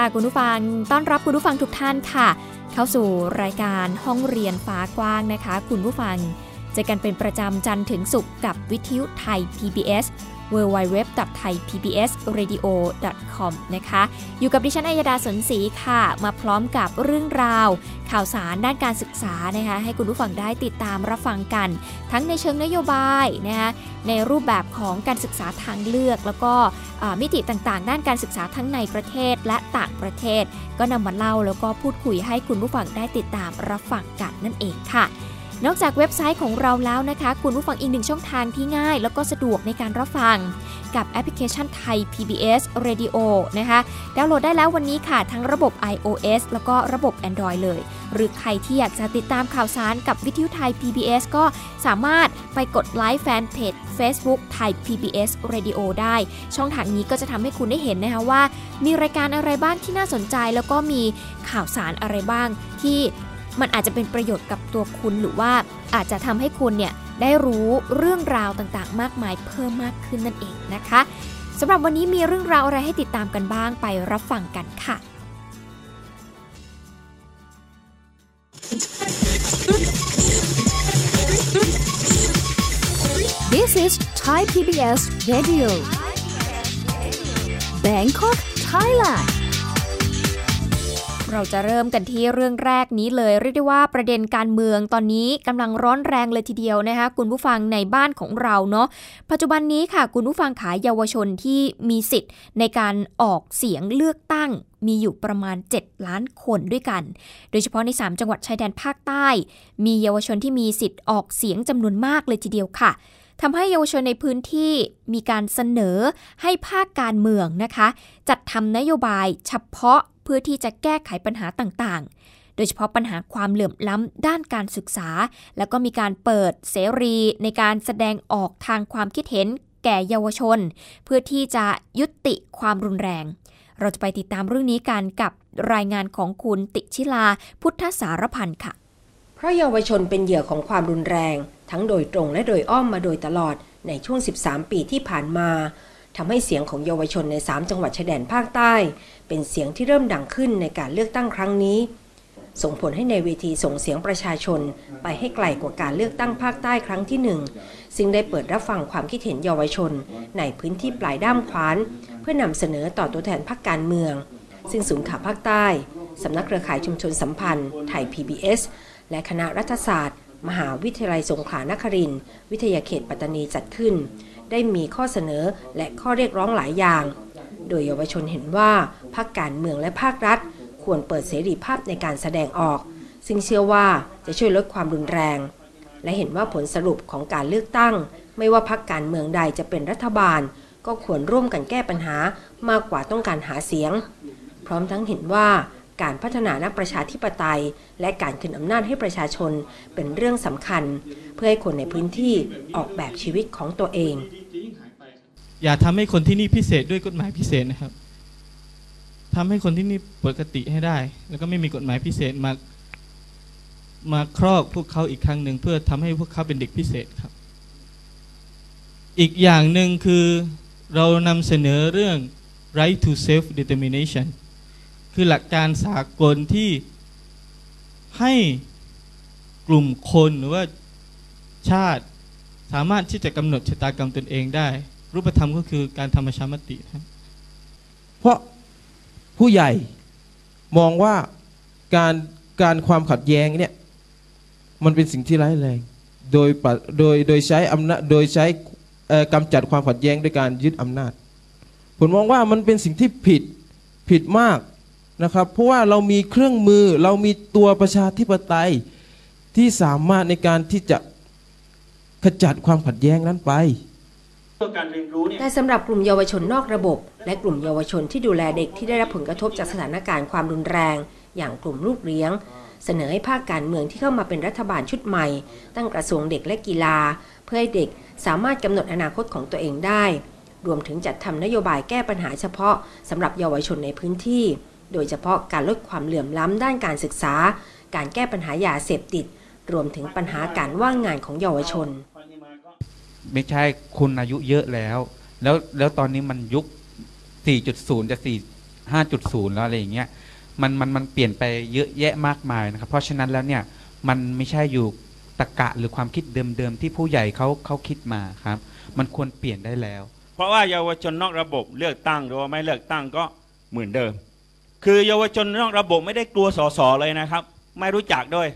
ค่ะคุณผู้ฟัง ต้อนรับคุณผู้ฟังทุกท่านค่ะ เข้าสู่รายการห้องเรียนฟ้ากว้างนะคะ คุณผู้ฟังเจอกันเป็นประจำจันทร์ถึงศุกร์กับวิทยุไทย PBS www.thaipbsradio.com นะคะ อยู่กับดิฉันอัยดาสนศรีค่ะ มาพร้อมกับเรื่องราว ข่าวสารด้านการศึกษานะคะ ให้คุณผู้ฟังได้ติดตามรับฟังกัน ทั้งในเชิงนโยบายนะคะ ในรูปแบบของการศึกษาทางเลือก แล้วก็มิติต่างๆ ด้านการศึกษาทั้งในประเทศและต่างประเทศ ก็นำมาเล่าแล้วก็พูดคุยให้คุณผู้ฟังได้ติดตามรับฟังกันนั่นเองค่ะ นอกจากเว็บไซต์ของเราแล้วนะคะ คุณผู้ฟังอีกหนึ่งช่องทางที่ง่าย แล้วก็สะดวกในการรับฟัง กับแอปพลิเคชันไทย PBS Radio นะคะดาวน์โหลดได้แล้ววันนี้ค่ะ ทั้งระบบ iOS แล้วก็ระบบ Android เลย หรือใครที่อยากจะติดตามข่าวสารกับวิทยุไทย PBS ก็สามารถไปกดไลค์แฟนเพจ Facebook ไทย PBS Radio ได้ ช่องทางนี้ก็จะทำให้คุณได้เห็นนะคะว่า มีรายการอะไรบ้างที่น่าสนใจ แล้วก็มีข่าวสารอะไรบ้างที่ มันอาจจะเป็นประโยชน์กับตัวคุณหรือว่าอาจจะทำให้คุณเนี่ยได้รู้เรื่องราวต่างๆ มากมายเพิ่มมากขึ้นนั่นเองนะคะสำหรับวันนี้มีเรื่องราวอะไรให้ติดตามกันบ้างไปรับฟังกันค่ะ This is Thai PBS Radio Bangkok Thailand เราจะเริ่มกันที่เรื่องแรกนี้เลยเรียกได้ว่าประเด็นการเมืองตอนนี้กำลังร้อนแรงเลยทีเดียวนะคะคุณผู้ฟังในบ้านของเราเนาะปัจจุบันนี้ค่ะ คุณผู้ฟังขายเยาวชนที่มีสิทธิ์ในการออกเสียงเลือกตั้งมีอยู่ประมาณ 7 ล้านคนด้วยกัน โดยเฉพาะใน 3 จังหวัดชายแดนภาคใต้ มีเยาวชนที่มีสิทธิ์ออกเสียงจำนวนมากเลยทีเดียวค่ะทำให้เยาวชนในพื้นที่มีการเสนอให้ภาคการเมืองนะคะ จัดทำนโยบายเฉพาะ เพื่อที่จะแก้ไขปัญหาต่างๆ โดยเฉพาะปัญหาความเหลื่อมล้ำด้านการศึกษา แล้วก็มีการเปิดเสรีในการแสดงออกทางความคิดเห็นแก่เยาวชน เพื่อที่จะยุติความรุนแรง เราจะไปติดตามเรื่องนี้กันกับรายงานของคุณติชิลาพุทธสารพันธ์ค่ะ เพราะเยาวชนเป็นเหยื่อของความรุนแรง ทั้งโดยตรงและโดยอ้อมมาโดยตลอดในช่วง 13 ปีที่ผ่านมา ทำให้เสียงของเยาวชนใน 3 จังหวัดชายแดนภาคใต้ เป็นเสียงที่เริ่มดังขึ้นในการเลือกตั้งครั้งนี้ ส่งผลให้ในเวทีส่งเสียงประชาชน ไปให้ไกลกว่าการเลือกตั้งภาคใต้ครั้งที่หนึ่งซึ่งได้เปิดรับฟังความคิดเห็นเยาวชน ในพื้นที่ปลายด้ามขวาน เพื่อนำเสนอต่อตัวแทนพรรคการเมือง ซึ่งศูนย์ข่าวภาคใต้สำนักเครือข่ายชุมชนสัมพันธ์ ไทย PBS และคณะรัฐศาสตร์ มหาวิทยาลัยสงขลานครินทร์วิทยาเขตปัตตานีจัดขึ้น ได้มีข้อเสนอและข้อเรียกร้องหลายอย่าง โดยเยาวชนเห็นว่าภาคการเมืองและภาครัฐ ควรเปิดเสรีภาพในการแสดงออก ซึ่งเชื่อว่าจะช่วยลดความรุนแรง และเห็นว่าผลสรุปของการเลือกตั้ง ไม่ว่าพักการเมืองใดจะเป็นรัฐบาล ก็ควรร่วมกันแก้ปัญหามากกว่าต้องการหาเสียง พร้อมทั้งเห็นว่า การพัฒนานักประชาธิปไตย และการคืนอำนาจให้ประชาชนเป็นเรื่องสำคัญ เพื่อให้คนในพื้นที่ออกแบบชีวิตของตัวเอง อย่าทำให้คนที่นี่พิเศษด้วยกฎหมายพิเศษนะครับทำให้คนที่นี่ปกติให้ได้ แล้วก็ไม่มีกฎหมายพิเศษมามาครอบพวกเขาอีกครั้งหนึ่งเพื่อทำให้พวกเขาเป็นเด็กพิเศษครับ อีกอย่างหนึ่งคือเรานำเสนอเรื่อง right to self determination คือหลักการสากลที่ให้กลุ่มคนหรือว่าชาติสามารถที่จะกำหนดชะตากรรมตนเองได้ รูปธรรมก็คือการทำประชามติครับเพราะผู้ใหญ่มองว่าการการความขัดแย้งเนี่ยมันเป็นสิ่งที่ร้ายแรงโดยโดยโดยใช้อำนาจโดยใช้กำจัดความขัดแย้งด้วยการยึดอำนาจ ผมมองว่ามันเป็นสิ่งที่ผิดผิดมาก นะครับ เพราะว่าเรามีเครื่องมือเรามีตัวประชาธิปไตยที่สามารถในการที่จะขจัดความขัดแย้งนั้นไปการเรียนรู้เนี่ยแต่สำหรับกลุ่มเยาวชนนอกระบบ และกลุ่มเยาวชนที่ดูแลเด็กที่ได้รับผลกระทบจากสถานการณ์ความรุนแรง อย่างกลุ่มลูกเลี้ยง เสนอให้ภาคการเมืองที่เข้ามาเป็นรัฐบาลชุดใหม่ ตั้งกระทรวงเด็กและกีฬา เพื่อให้เด็กสามารถกำหนดอนาคตของตัวเองได้ รวมถึงจัดทำนโยบายแก้ปัญหาเฉพาะสำหรับเยาวชนในพื้นที่ โดยเฉพาะการลดความเหลื่อมล้ำด้านการศึกษา การแก้ปัญหายาเสพติด รวมถึงปัญหาการว่างงานของเยาวชน ไม่ใช่คุณอายุเยอะแล้ว แล้วแล้วตอนนี้มันยุค 4.0 จะ 4 5.0 แล้วอะไรอย่างเงี้ยมันมันมันเปลี่ยนไปเยอะแยะมากมายนะครับ เพราะฉะนั้นแล้วเนี่ยมันไม่ใช่อยู่ตะกะหรือความคิดเดิมๆที่ผู้ใหญ่เขาเขาคิดมาครับ มันควรเปลี่ยนได้แล้ว เพราะว่าเยาวชนนอกระบบเลือกตั้งหรือว่าไม่เลือกตั้งก็เหมือนเดิม คือเยาวชนนอกระบบไม่ได้กลัวสสเลยนะครับ ไม่รู้จักด้วย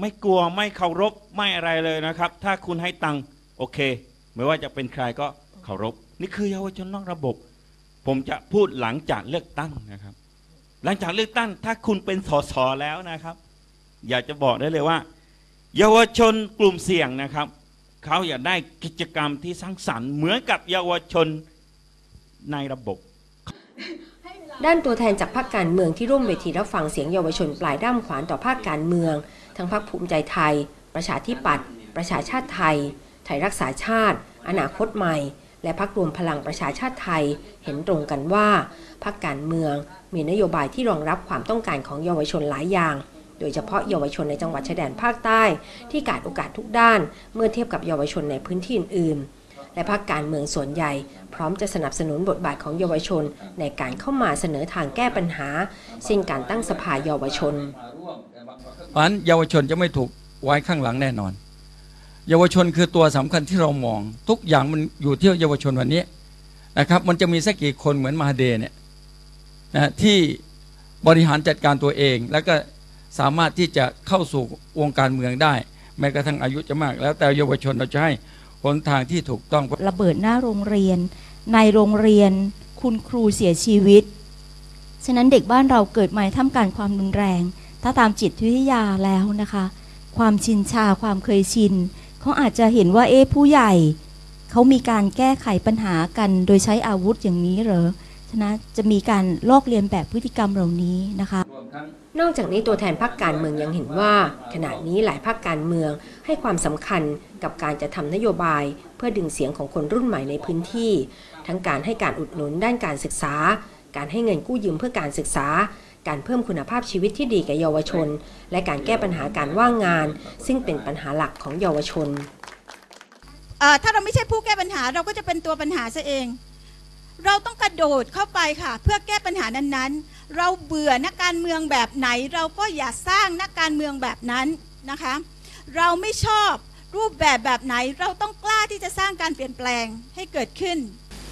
ไม่กลัวไม่เคารพไม่อะไรเลยนะครับ ถ้าคุณให้ตังค์โอเค ไม่ว่าจะเป็นใครก็เคารพนี่คือเยาวชนนอกระบบ ผมจะพูดหลังจากเลือกตั้งนะครับ หลังจากเลือกตั้งถ้าคุณเป็นสสแล้วนะครับ อยากจะบอกได้เลยว่า เยาวชนกลุ่มเสี่ยงนะครับเขาอยากได้กิจกรรมที่สร้างสรรค์เหมือนกับเยาวชนในระบบ ด้านตัวแทนจากภาคการเมืองที่ร่วมเวทีรับฟังเสียงเยาวชนปลายด้ามขวานต่อภาคการเมือง ทั้งพรรคภูมิใจไทย ประชาธิปัตย์ประชาชาติไทย ไทยรักษาชาติ อนาคตใหม่ และพรรครวมพลังประชาชาติไทย เห็นตรงกันว่าพรรคการเมืองมีนโยบายที่รองรับความต้องการของเยาวชนหลายอย่าง โดยเฉพาะเยาวชนในจังหวัดชายแดนภาคใต้ ที่ขาดโอกาสทุกด้าน เมื่อเทียบกับเยาวชนในพื้นที่อื่นๆ และพรรคการเมืองส่วนใหญ่ พร้อมจะสนับสนุนบทบาทของเยาวชน ในการเข้ามาเสนอทางแก้ปัญหาเช่นการตั้งสภาเยาวชนเพราะนั้นเยาวชนจะไม่ถูกไว้ข้างหลังแน่นอน เยาวชนคือตัวสำคัญที่เรามอง ทุกอย่างมันอยู่ที่เยาวชนวันนี้นะครับ มันจะมีสักกี่คนเหมือนมาเดเนี่ยนะที่บริหารจัดการตัวเอง แล้วก็สามารถที่จะเข้าสู่วงการเมืองได้ แม้กระทั่งอายุจะมาก แล้วแต่เยาวชนเราจะให้ หนทางที่ถูกต้องระเบิดหน้าโรงเรียน ในโรงเรียนคุณครูเสียชีวิต ฉะนั้นเด็กบ้านเราเกิดมาท่ามกลารความรุนแรง ถ้าตามจิตวิทยาแล้วนะคะ ความชินชาความเคยชินเขาอาจจะเห็นว่าเอ๊ะผู้ใหญ่เขามีการแก้ไขปัญหากันโดยใช้อาวุธอย่างนี้เหรอ ฉะนั้นจะมีการลอกเลียนแบบพฤติกรรมเหล่านี้นะคะ นอกจากนี้ตัวแทนพรรคการเมืองยังเห็นว่า ขณะนี้หลายพรรคการเมืองให้ความสำคัญกับการจะทำนโยบาย เพื่อดึงเสียงของคนรุ่นใหม่ในพื้นที่ ทั้งการให้การอุดหนุนด้านการศึกษา การให้เงินกู้ยืมเพื่อการศึกษา การเพิ่มคุณภาพชีวิตที่ดีแก่เยาวชน และการแก้ปัญหาการว่างงาน ซึ่งเป็นปัญหาหลักของเยาวชนเอ่อถ้าเราไม่ใช่ผู้แก้ปัญหาเราก็จะเป็นตัวปัญหาซะเอง เราต้องกระโดดเข้าไปค่ะ เพื่อแก้ปัญหานั้นๆ เราเบื่อนักการเมืองแบบไหน เราก็อย่าสร้างนักการเมืองแบบนั้นนะคะ เราไม่ชอบรูปแบบแบบไหน เราต้องกล้าที่จะสร้างการเปลี่ยนแปลงให้เกิดขึ้น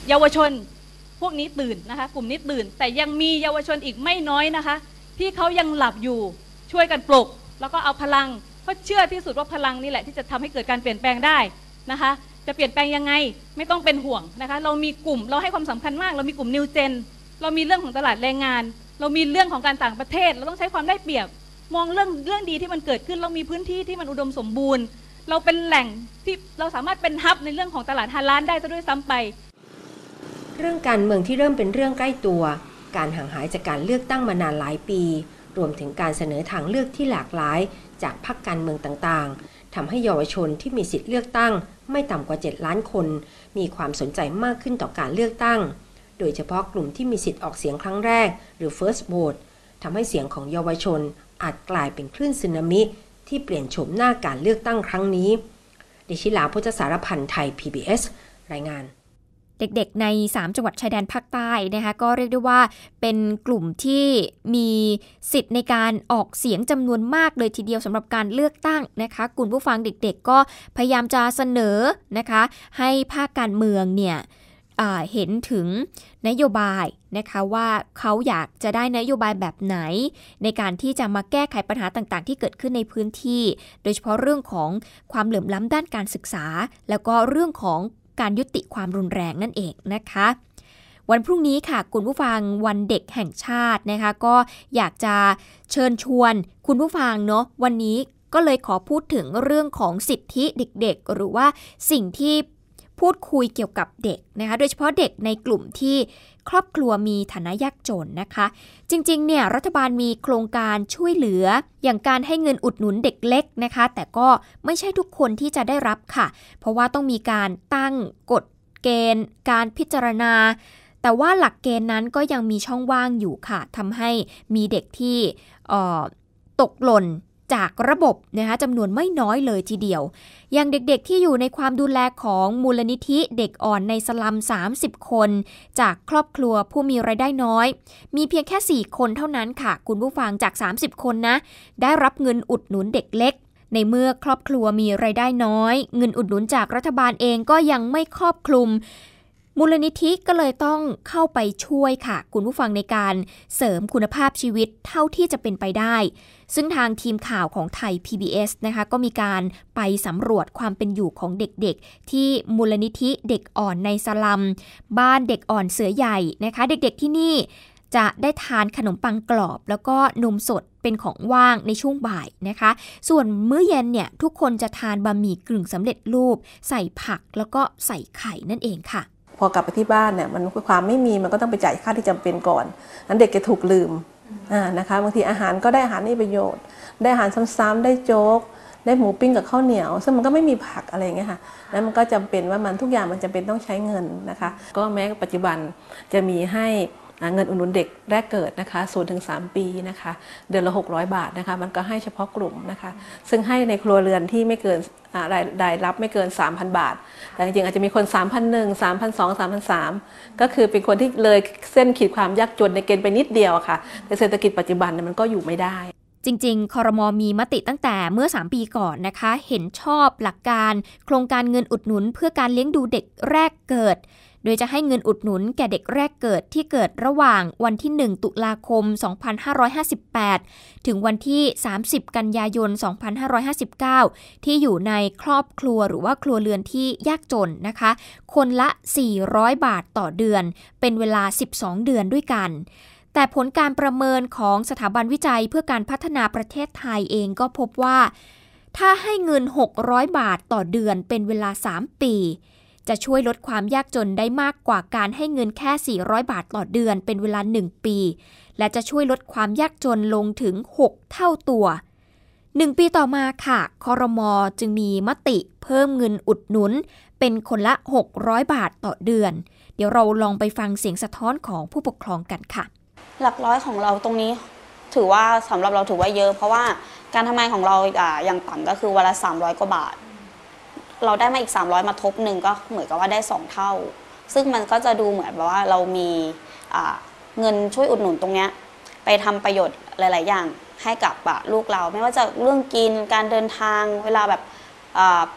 เยาวชนพวกนี้ตื่นนะคะ กลุ่มนี้ตื่น แต่ยังมีเยาวชนอีกไม่น้อยนะคะ ที่เขายังหลับอยู่ช่วยกันปลุก แล้วก็เอาพลังเพราะเชื่อที่สุดว่าพลังนี่แหละที่จะทำให้เกิดการเปลี่ยนแปลงได้นะคะ จะเปลี่ยนแปลงยังไงไม่ต้องเป็นห่วงนะคะ เรามีกลุ่มเราให้ความสำคัญมาก เรามีกลุ่มนิวเจนเรามีเรื่องของตลาดแรงงาน เรามีเรื่องของการต่างประเทศ เราต้องใช้ความได้เปรียบ มองเรื่องเรื่องดีที่มันเกิดขึ้น เรามีพื้นที่ที่มันอุดมสมบูรณ์ เราเป็นแหล่งที่เราสามารถเป็นฮับในเรื่องของตลาดฮาลานได้ซะด้วยซ้ำไป เรื่องการเมืองที่เริ่มเป็นเรื่องใกล้ตัว การห่างหายจากการเลือกตั้งมานานหลายปี รวมถึงการเสนอทางเลือกที่หลากหลาย จากพรรคการเมืองต่างๆทำให้เยาวชนที่มีสิทธิ์เลือกตั้ง ไม่ต่ำกว่า 7 ล้านคน มีความสนใจมากขึ้นต่อการเลือกตั้ง โดยเฉพาะกลุ่มที่มีสิทธิ์ออกเสียงครั้งแรก หรือ first vote ทำให้เสียงของเยาวชน อาจกลายเป็นคลื่นสึนามิ ที่เปลี่ยนโฉมหน้าการเลือกตั้งครั้งนี้ ดิชิลาพุทธสารพันธ์ไทย PBS รายงานเด็กๆ ใน 3 จังหวัดชายแดนภาคใต้นะคะก็เรียกได้ว่าเป็นกลุ่มที่มีสิทธิ์ในการออกเสียงจำนวนมากเลยทีเดียวสำหรับการเลือกตั้งนะคะกลุ่มผู้ฟังเด็กๆ ก็พยายามจะเสนอนะคะ ให้ภาคการเมืองเนี่ย เห็นถึงนโยบายนะคะว่าเขาอยากจะได้นโยบายแบบไหน ในการที่จะมาแก้ไขปัญหาต่างๆ ที่เกิดขึ้นในพื้นที่ โดยเฉพาะเรื่องของความเหลื่อมล้ำด้านการศึกษา แล้วก็เรื่องของการยุติความรุนแรงนั่นเองนะคะวันพรุ่งนี้ค่ะ คุณผู้ฟังวันเด็กแห่งชาตินะคะ ก็อยากจะเชิญชวนคุณผู้ฟังเนาะวันนี้ก็เลยขอพูดถึงเรื่องของสิทธิเด็กๆ หรือว่าสิ่งที่ พูดคุยเกี่ยวกับเด็กนะคะโดยเฉพาะเด็กในกลุ่มที่ครอบครัวมีฐานะยากจนนะคะ จริงๆเนี่ยรัฐบาลมีโครงการช่วยเหลือ อย่างการให้เงินอุดหนุนเด็กเล็กนะคะ แต่ก็ไม่ใช่ทุกคนที่จะได้รับค่ะ เพราะว่าต้องมีการตั้งกฎเกณฑ์ การพิจารณา แต่ว่าหลักเกณฑ์นั้นก็ยังมีช่องว่างอยู่ค่ะทำให้มีเด็กที่ตกหล่น จากระบบนะคะจำนวนไม่น้อยเลยทีเดียว อย่างเด็กๆที่อยู่ในความดูแลของมูลนิธิเด็กอ่อนในสลัม 30 คน จากครอบครัวผู้มีไรายได้น้อย มีเพียงแค่ 4 คนเท่านั้นค่ะ คุณผู้ฟังจาก 30 คนนะ ได้รับเงินอุดหนุนเด็กเล็ก ในเมื่อครอบครัวมีไรายได้น้อย เงินอุดหนุนจากรัฐบาลเองก็ยังไม่ครอบคลุม มูลนิธิก็เลยต้องเข้าไปช่วยค่ะ คุณผู้ฟังในการเสริมคุณภาพชีวิตเท่าที่จะเป็นไปได้ ซึ่งทางทีมข่าวของไทย PBS นะคะ ก็มีการไปสำรวจความเป็นอยู่ของเด็กๆ ที่มูลนิธิเด็กอ่อนในสลัม บ้านเด็กอ่อนเสือใหญ่นะคะ เด็กๆที่นี่จะได้ทานขนมปังกรอบ แล้วก็นมสดเป็นของว่างในช่วงบ่ายนะคะ ส่วนมื้อเย็นเนี่ยทุกคนจะทานบะหมี่กึ่งสำเร็จรูป ใส่ผักแล้วก็ใส่ไข่นั่นเองค่ะ พอกลับไปที่บ้านเนี่ยมันความไม่มีมันก็ต้องไปจ่ายค่าที่จำเป็นก่อนนั้นเด็กจะถูกลืมนะคะบางทีอาหารก็ได้อาหารนี่ประโยชน์ ได้อาหารซ้ำๆได้โจ๊กได้หมูปิ้งกับข้าวเหนียว ซึ่งมันก็ไม่มีผักอะไรอย่างเงี้ยค่ะแล้วมันก็จำเป็นว่ามันทุกอย่างมันจำเป็นต้องใช้เงินนะคะ ก็แม้ปัจจุบันจะมีให้ เงินอุดหนุนเด็กแรกเกิดนะคะ0ูนถึงสปีนะคะเดือนละ 600 บาทนะคะมันก็ให้เฉพาะกลุ่มนะคะซึ่งให้ในครัวเรือนที่ไม่เกินรายรายรับไม่เกิน 3,000 บาท แต่จริงๆอาจจะมีคน 3,001 3,200 3,003 ก็คือเป็นคนที่เลยเส้นขีดความยากจนในเกณฑ์ไปนิดเดียวค่ะ แต่เศรษฐกิจปัจจุบันมันก็อยู่ไม่ได้ จริง ๆ คอรมอมีมติตั้งแต่เมื่อ 3 ปีก่อนนะคะ เห็นชอบหลักการ โครงการเงินอุดหนุนเพื่อการเลี้ยงดูเด็กแรกเกิด โดยจะให้เงินอุดหนุนแก่เด็กแรกเกิดที่เกิดระหว่างวันที่ 1 ตุลาคม 2558 ถึงวันที่ 30 กันยายน 2559 ที่อยู่ในครอบครัวหรือว่าครัวเรือนที่ยากจนนะคะ คนละ 400 บาทต่อเดือน เป็นเวลา 12 เดือนด้วยกันแต่ผลการประเมินของสถาบันวิจัยเพื่อการพัฒนาประเทศไทยเองก็พบว่า ถ้าให้เงิน 600 บาทต่อเดือนเป็นเวลา 3 ปี จะช่วยลดความยากจนได้มากกว่าการให้เงินแค่ 400 บาทต่อเดือนเป็นเวลา 1 ปี และจะช่วยลดความยากจนลงถึง 6 เท่าตัว 1 ปีต่อมาค่ะ คอรมอจึงมีมติเพิ่มเงินอุดหนุน เป็นคนละ 600 บาทต่อเดือน เดี๋ยวเราลองไปฟังเสียงสะท้อนของผู้ปกครองกันค่ะ หลักร้อยของเราตรงนี้ถือว่าสำหรับเราถือว่าเยอะ เพราะว่าการทำงานของเราอย่างต่ำก็คือวันละ300 กว่าบาท เราได้มาอีก 300 มาทบหนึ่งก็เหมือนกับว่าได้ 2 เท่า ซึ่งมันก็จะดูเหมือนแบบว่าเรามีเงินช่วยอุดหนุนตรงเนี้ยไปทำประโยชน์หลาย ๆ อย่างให้กับลูกเรา ไม่ว่าจะเรื่องกินการเดินทางเวลาแบบ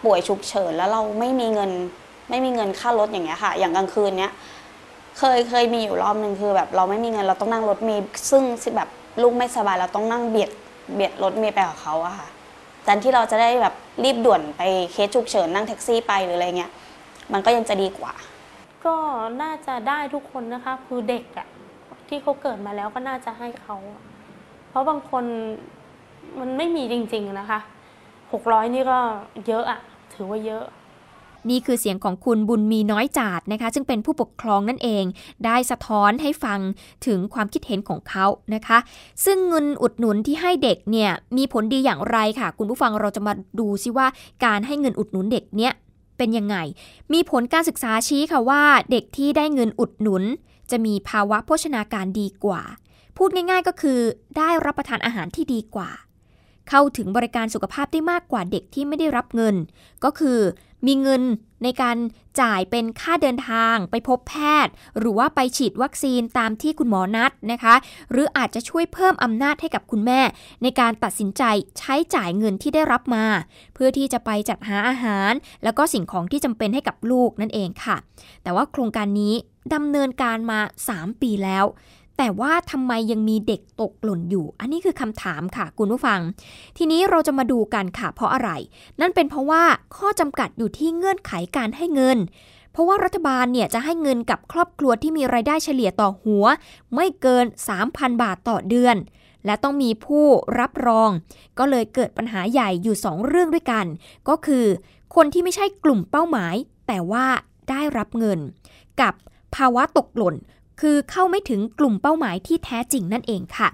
ป่วยฉุกเฉินแล้วเราไม่มีเงินไม่มีเงินค่ารถอย่างเงี้ยค่ะ อย่างกลางคืนเนี้ยเคยเคยมีอยู่รอบหนึ่งคือแบบเราไม่มีเงินเราต้องนั่งรถเมล์ซึ่งแบบลูกไม่สบายเราต้องนั่งเบียดเบียดรถเมล์ไปกับเขาอะค่ะ แทนที่เราจะได้แบบรีบด่วนไปเคสฉุกเฉินนั่งแท็กซี่ไปหรืออะไรเงี้ย มันก็ยังจะดีกว่า ก็น่าจะได้ทุกคนนะคะ คือเด็กอะที่เขาเกิดมาแล้วก็น่าจะให้เขา เพราะบางคนมันไม่มีจริง ๆนะคะหกร้อยนี่ก็เยอะอะถือว่าเยอะ นี่คือเสียงของคุณบุญมีน้อยจาดนะคะ ซึ่งเป็นผู้ปกครองนั่นเอง ได้สะท้อนให้ฟังถึงความคิดเห็นของเขานะคะ ซึ่งเงินอุดหนุนที่ให้เด็กเนี่ยมีผลดีอย่างไรค่ะ คุณผู้ฟังเราจะมาดูซิว่าการให้เงินอุดหนุนเด็กเนี่ยเป็นยังไง มีผลการศึกษาชี้ค่ะว่า เด็กที่ได้เงินอุดหนุน จะมีภาวะโภชนาการดีกว่า พูดง่ายๆก็คือได้รับประทานอาหารที่ดีกว่า เข้าถึงบริการสุขภาพได้มากกว่าเด็กที่ไม่ได้รับเงิน ก็คือมีเงินในการจ่ายเป็นค่าเดินทางไปพบแพทย์ หรือว่าไปฉีดวัคซีนตามที่คุณหมอนัดนะคะ หรืออาจจะช่วยเพิ่มอำนาจให้กับคุณแม่ ในการตัดสินใจใช้จ่ายเงินที่ได้รับมา เพื่อที่จะไปจัดหาอาหาร แล้วก็สิ่งของที่จำเป็นให้กับลูกนั่นเองค่ะ แต่ว่าโครงการนี้ดำเนินการมา 3 ปีแล้ว แต่ว่าทำไมยังมีเด็กตกหล่นอยู่ อันนี้คือคำถามค่ะคุณผู้ฟัง ทีนี้เราจะมาดูกันค่ะเพราะอะไร นั่นเป็นเพราะว่าข้อจำกัดอยู่ที่เงื่อนไขการให้เงิน เพราะว่ารัฐบาลเนี่ยจะให้เงินกับครอบครัวที่มีไรายได้เฉลี่ยต่อหัว ไม่เกิน 3,000 บาทต่อเดือน และต้องมีผู้รับรอง ก็เลยเกิดปัญหาใหญ่อยู่ 2 เรื่องด้วยกัน ก็คือ คนที่ไม่ใช่กลุ่มเป้าหมาย แต่ว่าได้รับเงิน กับภาวะตกหล่น คือเข้าไม่ถึงกลุ่มเป้าหมายที่แท้จริงนั่นเองค่ะ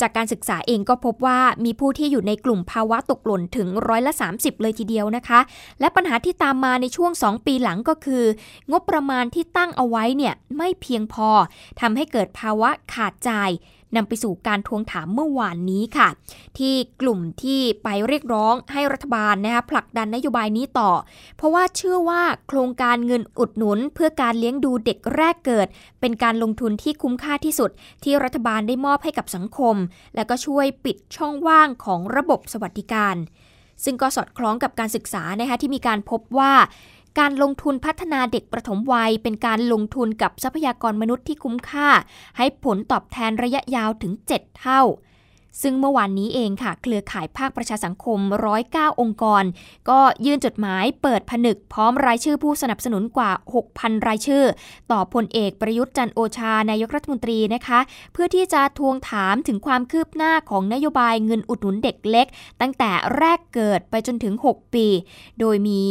จากการศึกษาเองก็พบว่ามีผู้ที่อยู่ในกลุ่มภาวะตกหล่นถึงร้อยละ 30 เลยทีเดียวนะคะ และปัญหาที่ตามมาในช่วง 2 ปีหลังก็คือ งบประมาณที่ตั้งเอาไว้เนี่ยไม่เพียงพอทำให้เกิดภาวะขาดจ่าย นำไปสู่การทวงถามเมื่อวานนี้ค่ะ ที่กลุ่มที่ไปเรียกร้องให้รัฐบาลนะคะผลักดันนโยบายนี้ต่อ เพราะว่าเชื่อว่าโครงการเงินอุดหนุน เพื่อการเลี้ยงดูเด็กแรกเกิด เป็นการลงทุนที่คุ้มค่าที่สุด ที่รัฐบาลได้มอบให้กับสังคม และก็ช่วยปิดช่องว่างของระบบสวัสดิการ ซึ่งก็สอดคล้องกับการศึกษานะคะที่มีการพบว่า การลงทุนพัฒนาเด็กประถมวัย เป็นการลงทุนกับทรัพยากรมนุษย์ที่คุ้มค่า ให้ผลตอบแทนระยะยาวถึง 7 เท่า ซึ่งเมื่อวานนี้เองค่ะ เครือข่ายภาคประชาสังคม 109 องค์กร ก็ยื่นจดหมายเปิดผนึกพร้อมรายชื่อผู้สนับสนุนกว่า 6,000 รายชื่อ ต่อพลเอกประยุทธ์จันโอชานายกรัฐมนตรีนะคะ เพื่อที่จะทวงถามถึงความคืบหน้าของนโยบายเงินอุดหนุนเด็กเล็ก ตั้งแต่แรกเกิดไปจนถึง 6 ปี โดยมี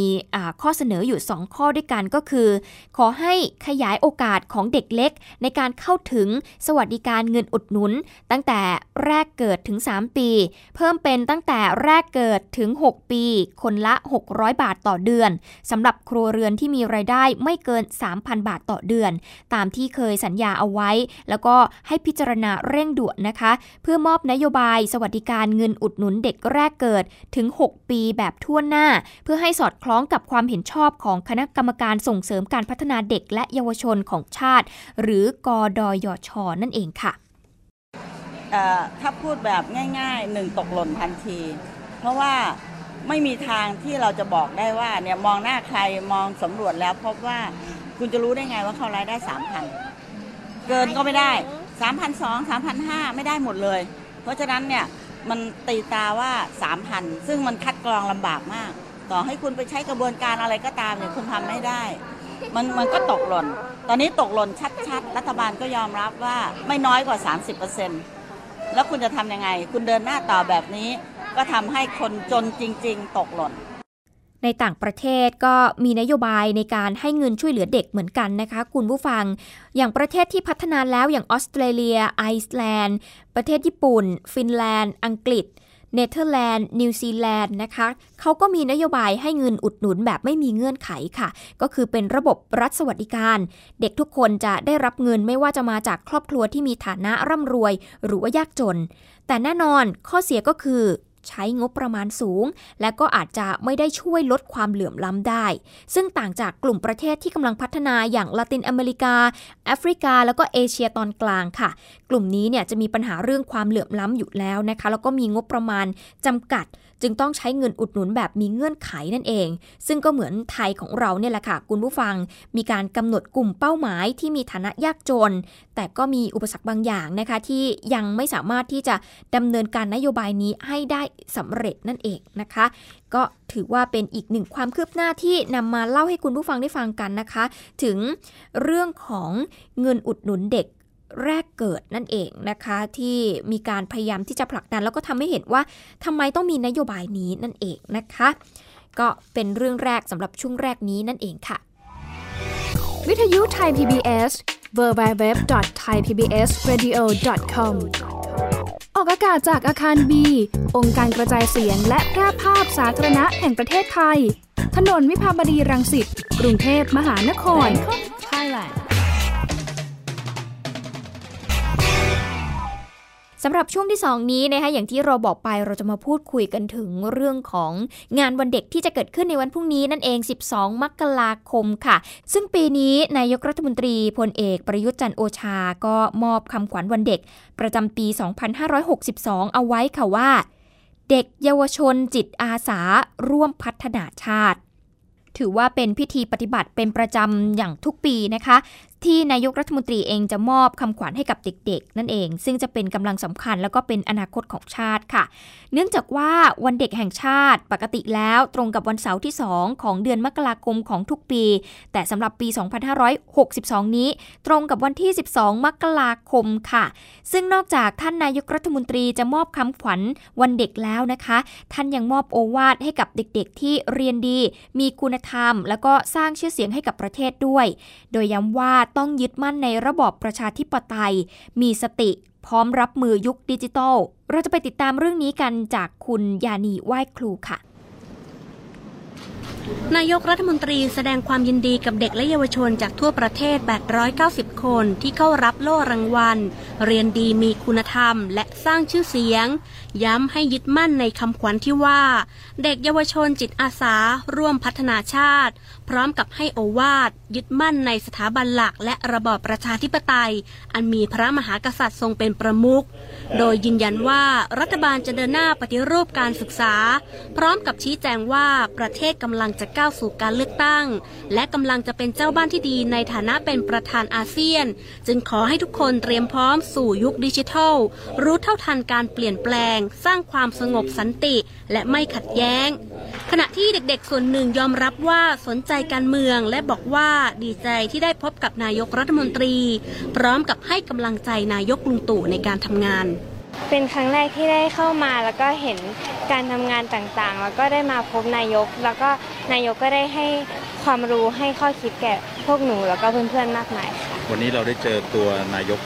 ข้อเสนออยู่ 2 ข้อด้วยกันก็คือ ขอให้ขยายโอกาสของเด็กเล็ก ในการเข้าถึงสวัสดิการเงินอุดหนุน ตั้งแต่แรกเกิดิดถึง 3 ปี เพิ่มเป็นตั้งแต่แรกเกิดถึง 6 ปี คนละ 600 บาทต่อเดือนสำหรับครัวเรือนที่มีรายได้ไม่เกิน 3,000 บาทต่อเดือน ตามที่เคยสัญญาเอาไว้ แล้วก็ให้พิจารณาเร่งด่วนนะคะ เพื่อมอบนโยบายสวัสดิการเงินอุดหนุนเด็กแรกเกิดถึง 6 ปีแบบทั่วหน้า เพื่อให้สอดคล้องกับความเห็นชอบของคณะกรรมการส่งเสริมการพัฒนาเด็กและเยาวชนของชาติ หรือกอดอยชนั่นเองค่ะ ถ้าพูดแบบง่ายๆหนึ่งตกหล่นทันที เพราะว่าไม่มีทางที่เราจะบอกได้ว่าเนี่ยมองหน้าใครมองสำรวจแล้วพบว่าคุณจะรู้ได้ไงว่าเขารายได้สามพันเกินก็ไม่ได้สามพันสองสามพันห้าไม่ได้หมดเลย เพราะฉะนั้นเนี่ยมันตีตาว่าสามพันซึ่งมันคัดกรองลำบากมาก ต่อให้คุณไปใช้กระบวนการอะไรก็ตามเนี่ยคุณทำไม่ได้ มันมันก็ตกหล่น ตอนนี้ตกหล่นชัดๆ รัฐบาลก็ยอมรับว่าไม่น้อยกว่า 30% แล้วคุณจะทำยังไง คุณเดินหน้าต่อแบบนี้ ก็ทำให้คนจนจริง ๆ ตกหล่นในต่างประเทศก็มีนโยบายในการให้เงินช่วยเหลือเด็กเหมือนกันนะคะคุณผู้ฟัง อย่างประเทศที่พัฒนาแล้วอย่างออสเตรเลีย ไอซ์แลนด์ ประเทศญี่ปุ่น ฟินแลนด์ อังกฤษ เนเธอร์แลนด์ นิวซีแลนด์นะคะเขาก็มีนโยบายให้เงินอุดหนุนแบบไม่มีเงื่อนไขค่ะ ก็คือเป็นระบบรัฐสวัสดิการ เด็กทุกคนจะได้รับเงินไม่ว่าจะมาจากครอบครัวที่มีฐานะร่ำรวย หรือว่ายากจน แต่แน่นอนข้อเสียก็คือ ใช้งบประมาณสูง และก็อาจจะไม่ได้ช่วยลดความเหลื่อมล้ำได้ ซึ่งต่างจากกลุ่มประเทศที่กำลังพัฒนาอย่างละตินอเมริกา แอฟริกา แล้วก็เอเชียตอนกลางค่ะ กลุ่มนี้เนี่ยจะมีปัญหาเรื่องความเหลื่อมล้ำอยู่แล้วนะคะ แล้วก็มีงบประมาณจำกัด จึงต้องใช้เงินอุดหนุนแบบมีเงื่อนไขนั่นเอง ซึ่งก็เหมือนไทยของเราเนี่ยแหละค่ะคุณผู้ฟัง มีการกำหนดกลุ่มเป้าหมายที่มีฐานะยากจน แต่ก็มีอุปสรรคบางอย่างนะคะที่ยังไม่สามารถที่จะดำเนินการนโยบายนี้ให้ได้สำเร็จนั่นเองนะคะ ก็ถือว่าเป็นอีกหนึ่งความคืบหน้าที่นำมาเล่าให้คุณผู้ฟังได้ฟังกันนะคะ ถึงเรื่องของเงินอุดหนุนเด็ก แรกเกิดนั่นเองนะคะที่มีการพยายามที่จะผลักดัน แล้วก็ทำให้เห็นว่าทำไมต้องมีนโยบายนี้นั่นเองนะคะ ก็เป็นเรื่องแรกสำหรับช่วงแรกนี้นั่นเองค่ะ วิทยุไทย PBS www.thaipbsradio.com ออกอากาศจากอาคารบี องค์การกระจายเสียงและแพร่ภาพสาธารณะแห่งประเทศไทย ถนนวิภาวดีรังสิต กรุงเทพมหานคร Thailand สำหรับช่วงที่ 2 นี้นะคะอย่างที่เราบอกไปเราจะมาพูดคุยกันถึงเรื่องของงานวันเด็กที่จะเกิดขึ้นในวันพรุ่งนี้นั่นเอง 12 มกราคมค่ะ ซึ่งปีนี้นายกรัฐมนตรีพลเอกประยุทธ์จันโอชา ก็มอบคำขวัญวันเด็ก ประจำปี 2562 เอาไว้ค่ะว่า เด็กเยาวชนจิตอาสาร่วมพัฒนาชาติถือว่าเป็นพิธีปฏิบัติเป็นประจำอย่างทุกปีนะคะ ที่นายกรัฐมนตรีเองจะมอบคำขวัญให้กับเด็กๆ นั่นเอง ซึ่งจะเป็นกำลังสำคัญแล้วก็เป็นอนาคตของชาติค่ะ เนื่องจากว่าวันเด็กแห่งชาติปกติแล้วตรงกับวันเสาร์ที่ 2 ของเดือนมกราคมของทุกปี แต่สำหรับปี 2562 นี้ ตรงกับวันที่ 12 มกราคมค่ะ ซึ่งนอกจากท่านนายกรัฐมนตรีจะมอบคำขวัญวันเด็กแล้วนะคะ ท่านยังมอบโอวาทให้กับเด็กๆ ที่เรียนดี มีคุณธรรม แล้วก็สร้างชื่อเสียงให้กับประเทศด้วย โดยย้ำว่าต้องยึดมั่นในระบอบประชาธิปไตย มีสติ พร้อมรับมือยุคดิจิทัล เราจะไปติดตามเรื่องนี้กันจากคุณยานีไหว้ครูค่ะ นายกรัฐมนตรีแสดงความยินดีกับเด็กและเยาวชนจากทั่วประเทศ 890 คนที่เข้ารับโล่รางวัล เรียนดีมีคุณธรรม และสร้างชื่อเสียง ย้ำให้ยึดมั่นในคำขวัญที่ว่า เด็กเยาวชนจิตอาสา ร่วมพัฒนาชาติ พร้อมกับให้โอวาทยึดมั่นในสถาบันหลัก และระบอบประชาธิปไตย อันมีพระมหากษัตริย์ทรงเป็นประมุข โดยยืนยันว่ารัฐบาลจะเดินหน้าปฏิรูปการศึกษา พร้อมกับชี้แจงว่าประเทศกำลังจะก้าวสู่การเลือกตั้ง และกำลังจะเป็นเจ้าบ้านที่ดีในฐานะเป็นประธานอาเซียน จึงขอให้ทุกคนเตรียมพร้อมสู่ยุคดิจิทัล รู้เท่าทันการเปลี่ยนแปลง สร้างความสงบสันติ และไม่ขัดแย้ง ขณะที่เด็กๆส่วนหนึ่งยอมรับว่าสนใจการเมืองและบอกว่าดีใจที่ได้พบกับนายกรัฐมนตรี พร้อมกับให้กำลังใจนายกลุงตู่ในการทำงาน เป็นครั้งแรกที่ได้เข้ามาแล้วก็เห็นการทำงานต่างๆ แล้วก็ได้มาพบนายก แล้วก็นายกก็ได้ให้ความรู้ให้ข้อคิดแก่พวกหนูแล้วก็เพื่อนๆมากมายค่ะวันนี้เราได้เจอตัวนายก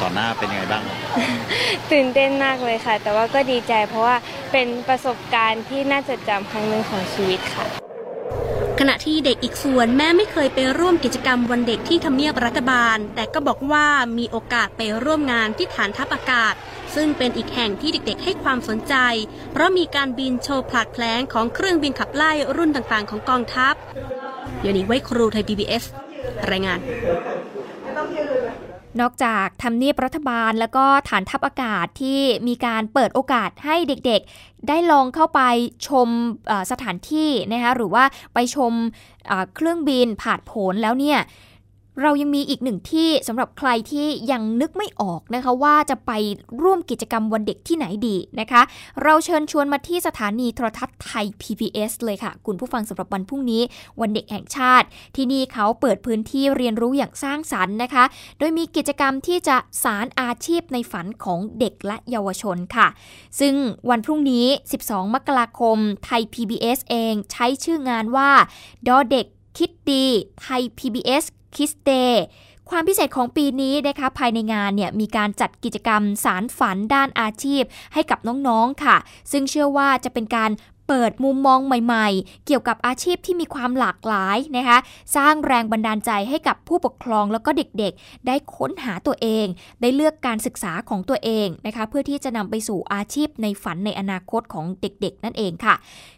ต่อหน้าเป็นยังไงบ้าง ตื่นเต้นมากเลยค่ะ แต่ว่าก็ดีใจเพราะว่าเป็นประสบการณ์ที่น่าจดจำครั้งหนึ่งของชีวิตค่ะข ณะที่เด็กอีกส่วนแม้ไม่เคยไปร่วมกิจกรรมวันเด็กที่ทำเนียบรัฐบาล แต่ก็บอกว่ามีโอกาสไปร่วมงานที่ฐานทัพอากาศ ซึ่งเป็นอีกแห่งที่เด็กๆ ให้ความสนใจ เพราะมีการบินโชว์ผลัดแผลงของเครื่องบินขับไล่รุ่นต่างๆ ของกองทัพยานีไว้ครูไทย PBS รายงานนอกจากทำเนียบรัฐบาลแล้วก็ฐานทัพอากาศที่มีการเปิดโอกาสให้เด็กๆ ได้ลองเข้าไปชมสถานที่นะคะหรือว่าไปชมเครื่องบินผ่านผลแล้วเนี่ย เรายังมีอีกหนึ่งที่สำหรับใครที่ยังนึกไม่ออกนะคะ ว่าจะไปร่วมกิจกรรมวันเด็กที่ไหนดีนะคะ เราเชิญชวนมาที่สถานีโทรทัศน์ไทย PBS เลยค่ะ คุณผู้ฟังสำหรับวันพรุ่งนี้ วันเด็กแห่งชาติ ที่นี่เขาเปิดพื้นที่เรียนรู้อย่างสร้างสรรค์นะคะ โดยมีกิจกรรมที่จะสารอาชีพในฝันของเด็กและเยาวชนค่ะ ซึ่งวันพรุ่งนี้ 12 มกราคมไทย PBS เองใช้ชื่องานว่าดอเด็กคิดดีไทย PBS คิสเดย์ความพิเศษของปีนี้นะคะภายในงานเนี่ยมีการจัดกิจกรรมสารฝันด้านอาชีพให้กับน้องๆค่ะ ซึ่งเชื่อว่าจะเป็นการ เปิดมุมมองใหม่ๆ เกี่ยวกับอาชีพที่มีความหลากหลายนะคะ สร้างแรงบันดาลใจให้กับผู้ปกครองแล้วก็เด็กๆ ได้ค้นหาตัวเอง ได้เลือกการศึกษาของตัวเองนะคะ เพื่อที่จะนำไปสู่อาชีพในฝันในอนาคตของเด็กๆ นั่นเองค่ะ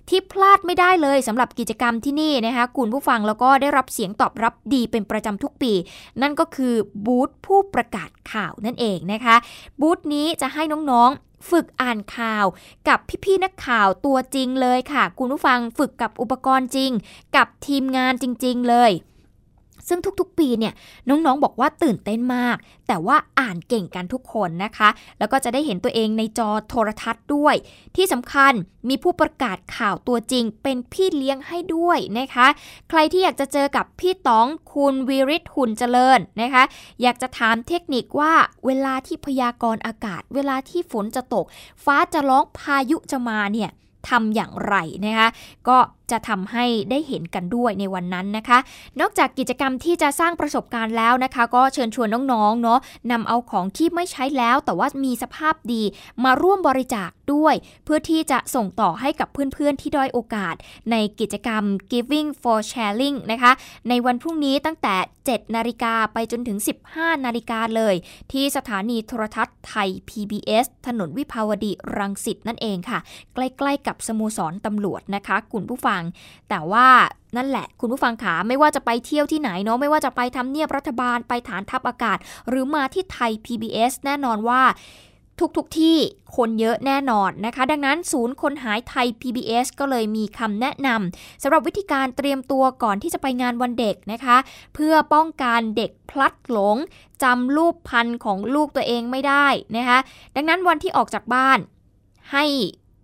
ที่พลาดไม่ได้เลยสำหรับกิจกรรมที่นี่นะคะคุณผู้ฟังแล้วก็ได้รับเสียงตอบรับดีเป็นประจำทุกปี นั่นก็คือบูธผู้ประกาศข่าวนั่นเองนะคะบูธนี้จะให้น้องๆ ฝึกอ่านข่าวกับพี่ๆนักข่าวตัวจริงเลยค่ะ คุณผู้ฟังฝึกกับอุปกรณ์จริง กับทีมงานจริง ๆ เลย ซึ่งทุกๆปีเนี่ยน้องๆบอกว่าตื่นเต้นมาก แต่ว่าอ่านเก่งกันทุกคนนะคะ แล้วก็จะได้เห็นตัวเองในจอโทรทัศน์ด้วย ที่สำคัญมีผู้ประกาศข่าวตัวจริง เป็นพี่เลี้ยงให้ด้วยนะคะ ใครที่อยากจะเจอกับพี่ต๋องคุณวีริศหุ่นเจริญนะคะ อยากจะถามเทคนิคว่าเวลาที่พยากรณ์อากาศ เวลาที่ฝนจะตก ฟ้าจะร้องพายุจะมาเนี่ยทำอย่างไรนะคะ ก็จะทำให้ได้เห็นกันด้วยในวันนั้นนะคะ นอกจากกิจกรรมที่จะสร้างประสบการณ์แล้วนะคะ ก็เชิญชวนน้องๆเนาะนำเอาของที่ไม่ใช้แล้ว แต่ว่ามีสภาพดีมาร่วมบริจาคด้วย เพื่อที่จะส่งต่อให้กับเพื่อนๆที่ด้อยโอกาส ในกิจกรรม Giving for Sharing นะคะ ในวันพรุ่งนี้ตั้งแต่ 7 นาฬิกาไปจนถึง 15 นาฬิกาเลย ที่สถานีโทรทัศน์ไทย PBS ถนนวิภาวดีรังสิตนั่นเองค่ะ ใกล้ๆกับสโมสรตำรวจนะคะคุณผู้ฟังแต่ว่านั่นแหละคุณผู้ฟังขาไม่ว่าจะไปเที่ยวที่ไหนเนาะไม่ว่าจะไปทำเนียบรัฐบาลไปฐานทัพอากาศ หรือมาที่ไทย PBS แน่นอนว่าทุกๆทที่คนเยอะแน่นอนนะคะ ดังนั้นศูนย์คนหายไทย PBS ก็เลยมีคำแนะนำสำหรับวิธีการเตรียมตัวก่อนที่จะไปงานวันเด็กนะคะ เพื่อป้องกันเด็กพลัดหลงจำรูปพันธุ์ของลูกตัวเองไม่ได้นะคะ ดังนั้นวันที่ออกจากบ้านให้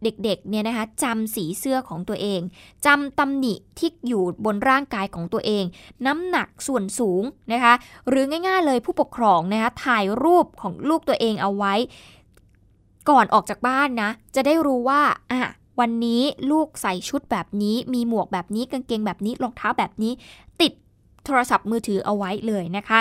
เด็กๆเนี่ยนะคะจำสีเสื้อของตัวเองจำตำหนิที่อยู่บนร่างกายของตัวเอง น้ำหนักส่วนสูงนะคะหรือง่ายๆเลยผู้ปกครองนะคะถ่ายรูปของลูกตัวเองเอาไว้ ก่อนออกจากบ้านนะ จะได้รู้ว่าอะวันนี้ลูกใส่ชุดแบบนี้ มีหมวกแบบนี้กางเกงแบบนี้รองเท้าแบบนี้ ติดโทรศัพท์มือถือเอาไว้เลยนะคะ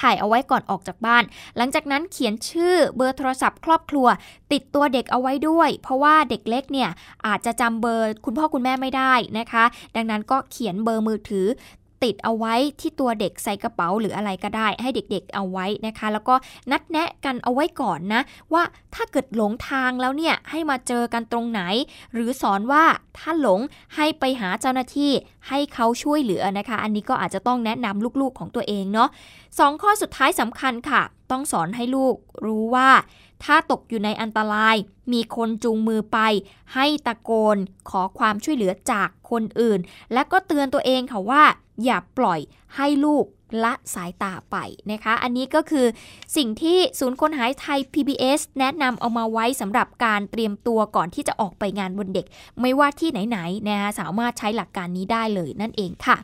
ถ่ายเอาไว้ก่อนออกจากบ้าน หลังจากนั้นเขียนชื่อเบอร์โทรศัพท์ครอบครัว ติดตัวเด็กเอาไว้ด้วย เพราะว่าเด็กเล็กเนี่ยอาจจะจำเบอร์คุณพ่อคุณแม่ไม่ได้นะคะ ดังนั้นก็เขียนเบอร์มือถือ ติดเอาไว้ที่ตัวเด็กใส่กระเป๋าหรืออะไรก็ได้ ให้เด็กๆเอาไว้นะคะ แล้วก็นัดแนะกันเอาไว้ก่อนนะ ว่าถ้าเกิดหลงทางแล้วเนี่ยให้มาเจอกันตรงไหน หรือสอนว่าถ้าหลงให้ไปหาเจ้าหน้าที่ให้เขาช่วยเหลือนะคะ อันนี้ก็อาจจะต้องแนะนำลูกๆของตัวเองเนาะสองข้อสุดท้ายสำคัญค่ะ ต้องสอนให้ลูกรู้ว่าถ้าตกอยู่ในอันตราย มีคนจูงมือไป ให้ตะโกน ขอความช่วยเหลือจากคนอื่น และก็เตือนตัวเองค่ะว่า อย่าปล่อยให้ลูกละสายตาไปนะคะ อันนี้ก็คือสิ่งที่ศูนย์คนหายไทย PBS แนะนำเอามาไว้สำหรับการเตรียมตัวก่อนที่จะออกไปงานวันเด็ก ไม่ว่าที่ไหนๆนะคะสามารถใช้หลักการนี้ได้เลยนั่นเองค่ะ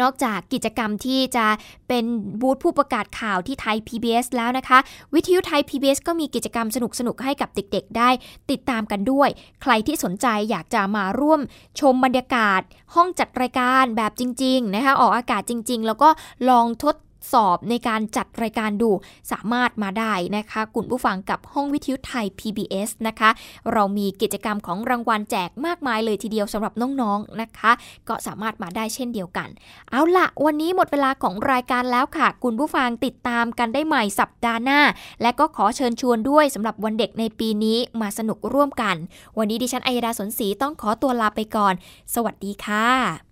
นอกจากกิจกรรมที่จะเป็นบูธผู้ประกาศข่าวที่ไทย PBS แล้วนะคะ วิทยุไทย PBS ก็มีกิจกรรมสนุกๆให้กับเด็กๆ ได้ติดตามกันด้วย ใครที่สนใจอยากจะมาร่วมชมบรรยากาศ ห้องจัดรายการแบบจริงๆนะคะออกอากาศจริง ๆ แล้วก็ลองทด สอบในการจัดรายการดูสามารถมาได้นะคะคุณผู้ฟังกับห้องวิทยุไทย PBS นะคะ เรามีกิจกรรมของรางวัลแจกมากมายเลยทีเดียวสำหรับน้องๆนะคะ ก็สามารถมาได้เช่นเดียวกัน เอาละวันนี้หมดเวลาของรายการแล้วค่ะ คุณผู้ฟังติดตามกันได้ใหม่สัปดาห์หน้า และก็ขอเชิญชวนด้วยสำหรับวันเด็กในปีนี้มาสนุกร่วมกัน วันนี้ดิฉันอัยดาสนศรีต้องขอตัวลาไปก่อน สวัสดีค่ะ